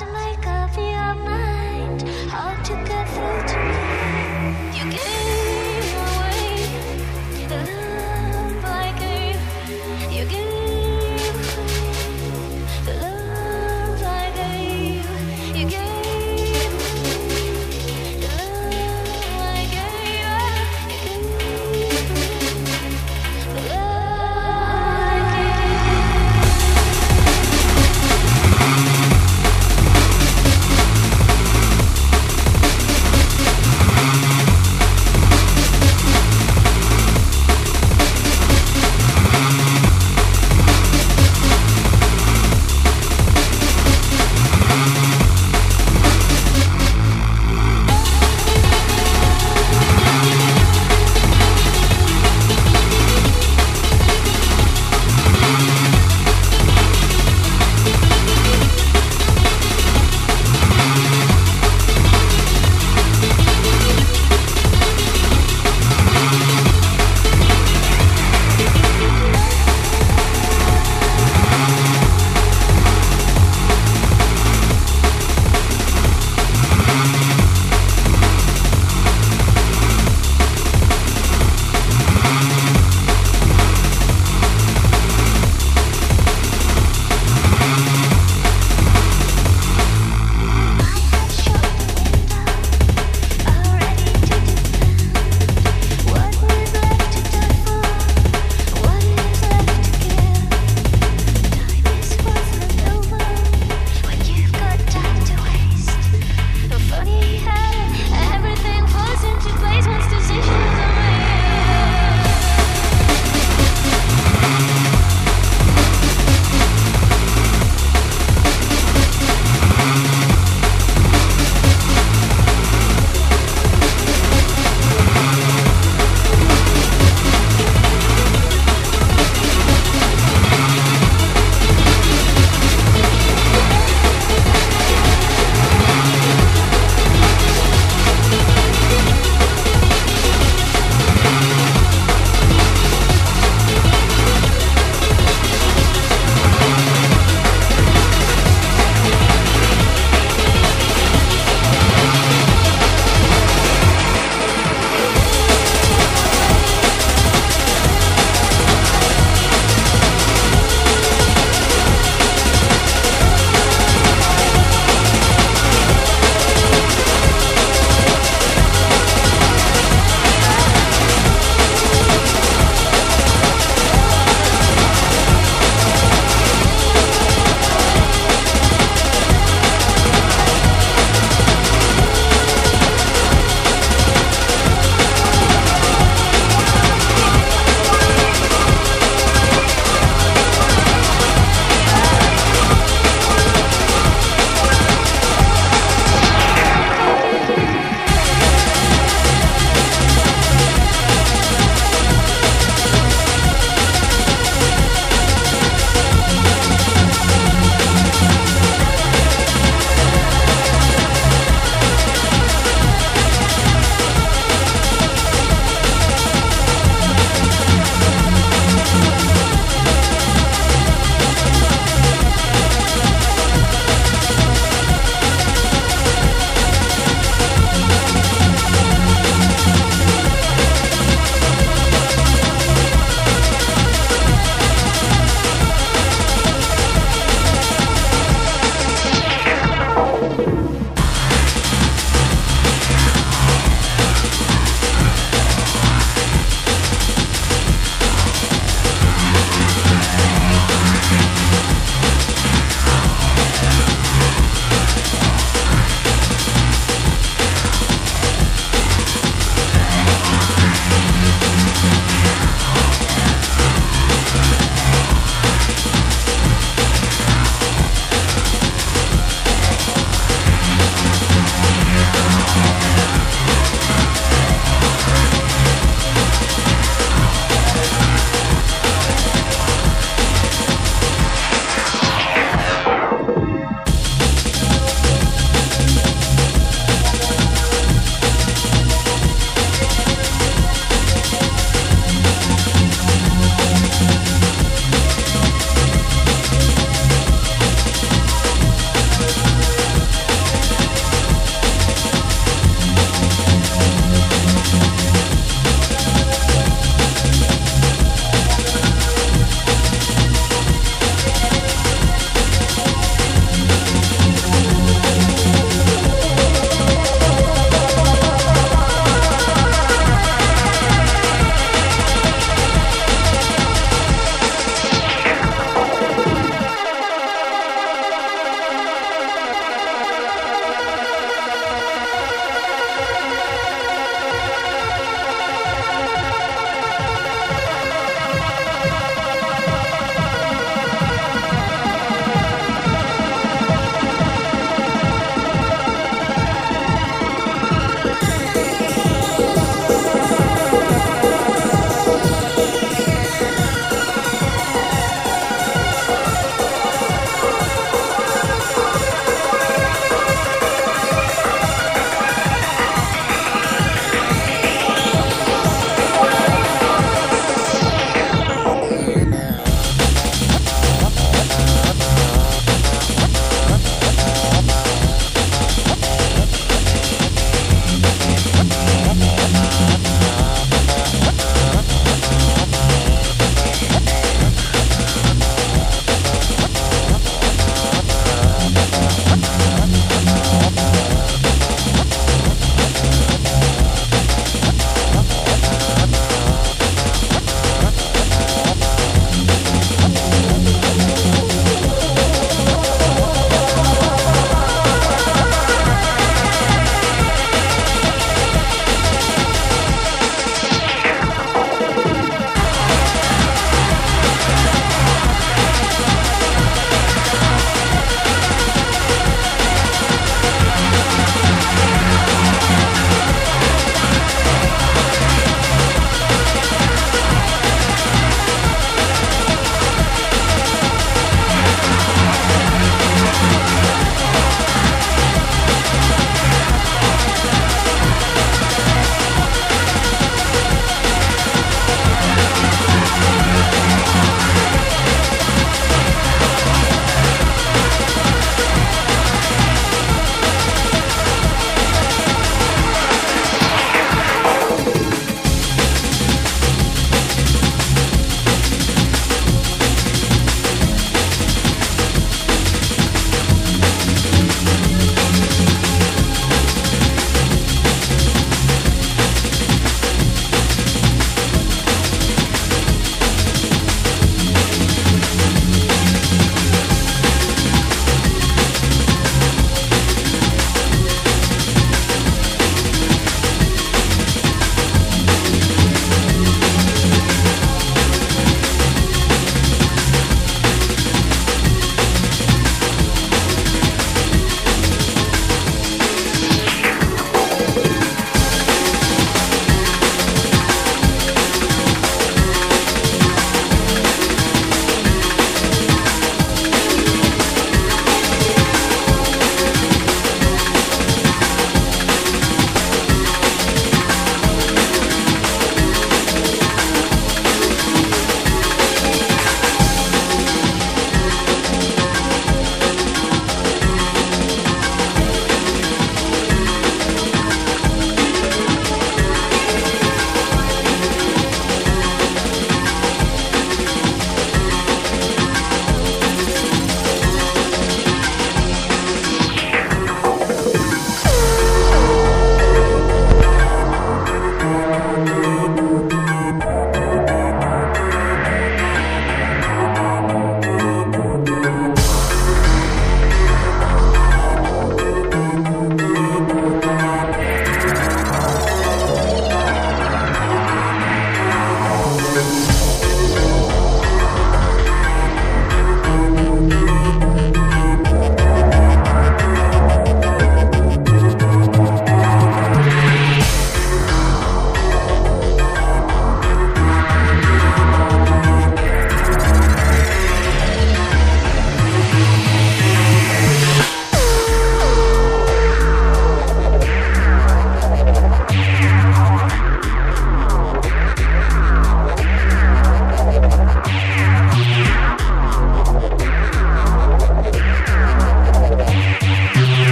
you.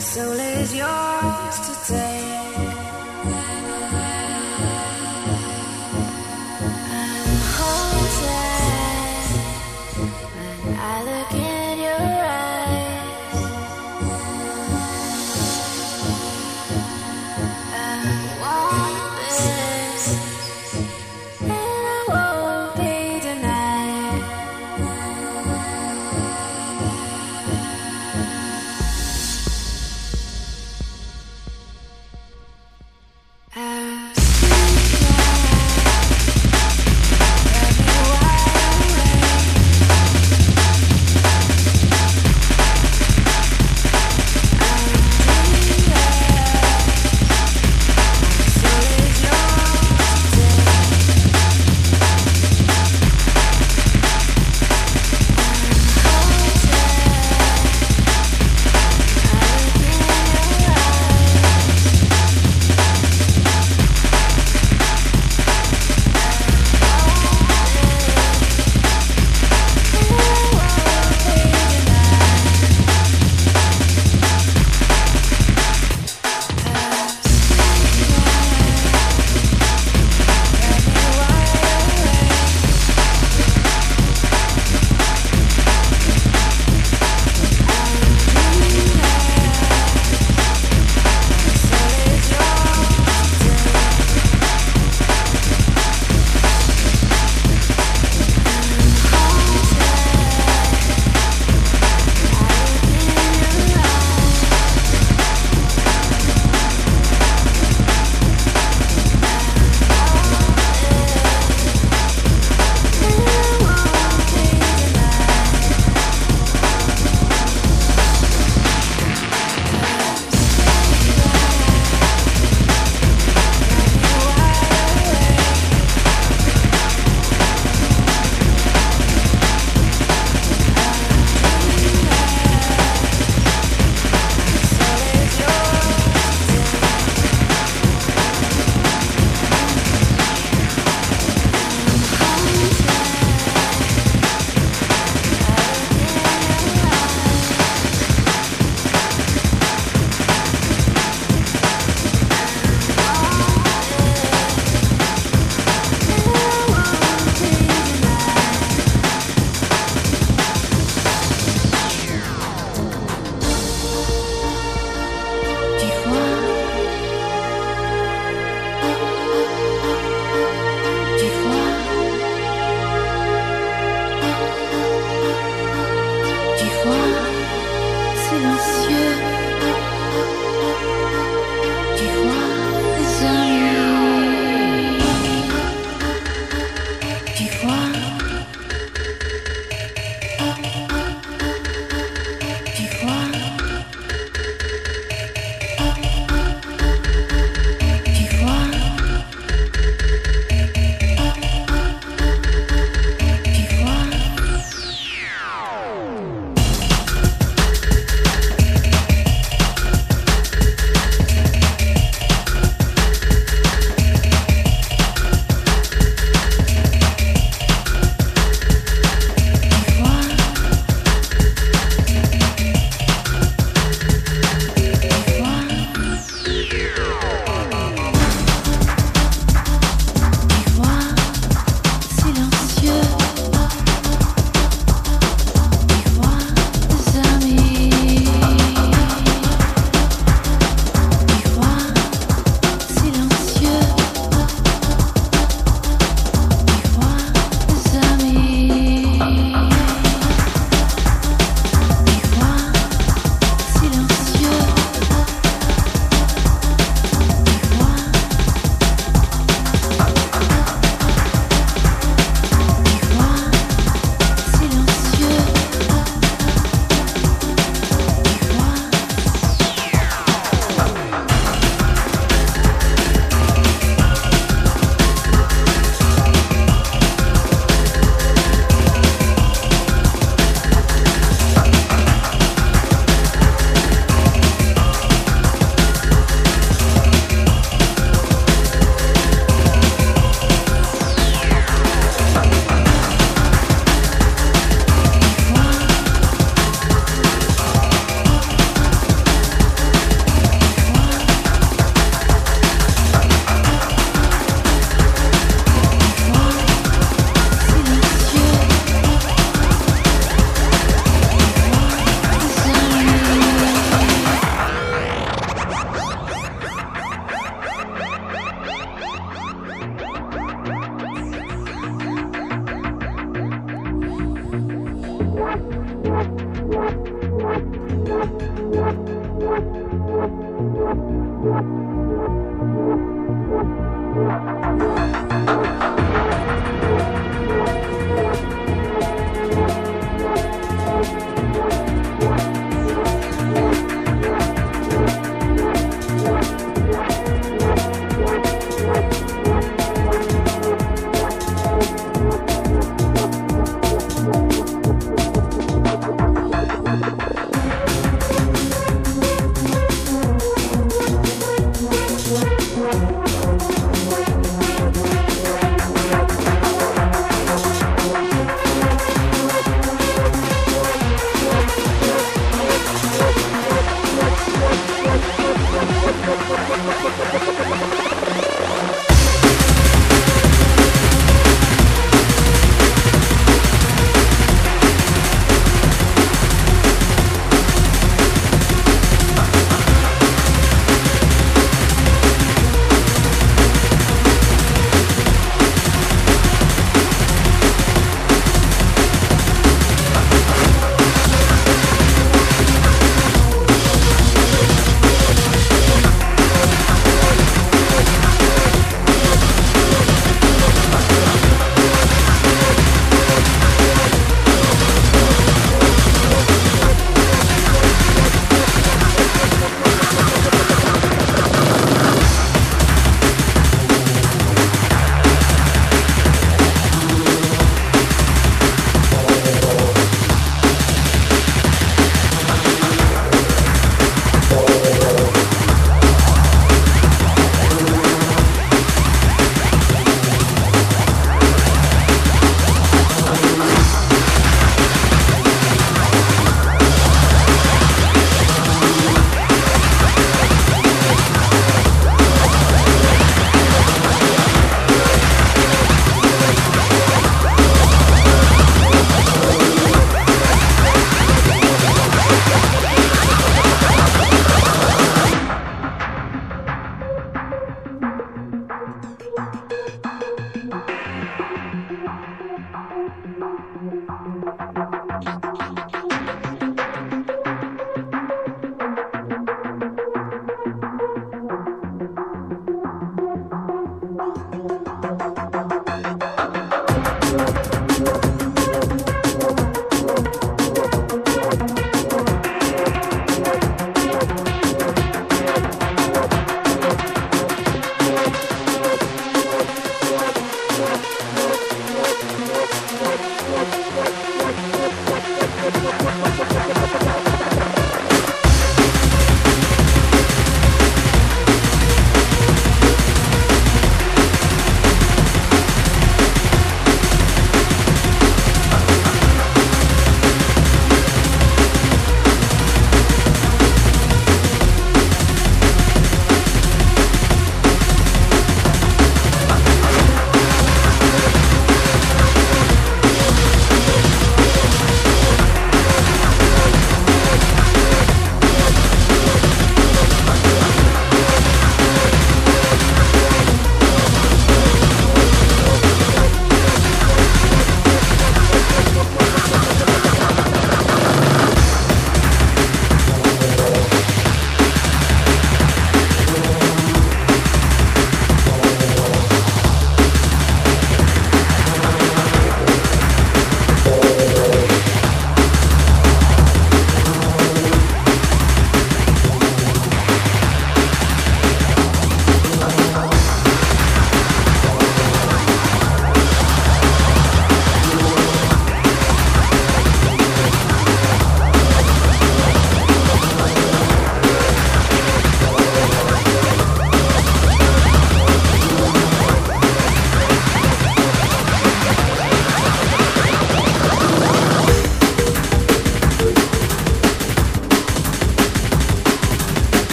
soul is yours to take.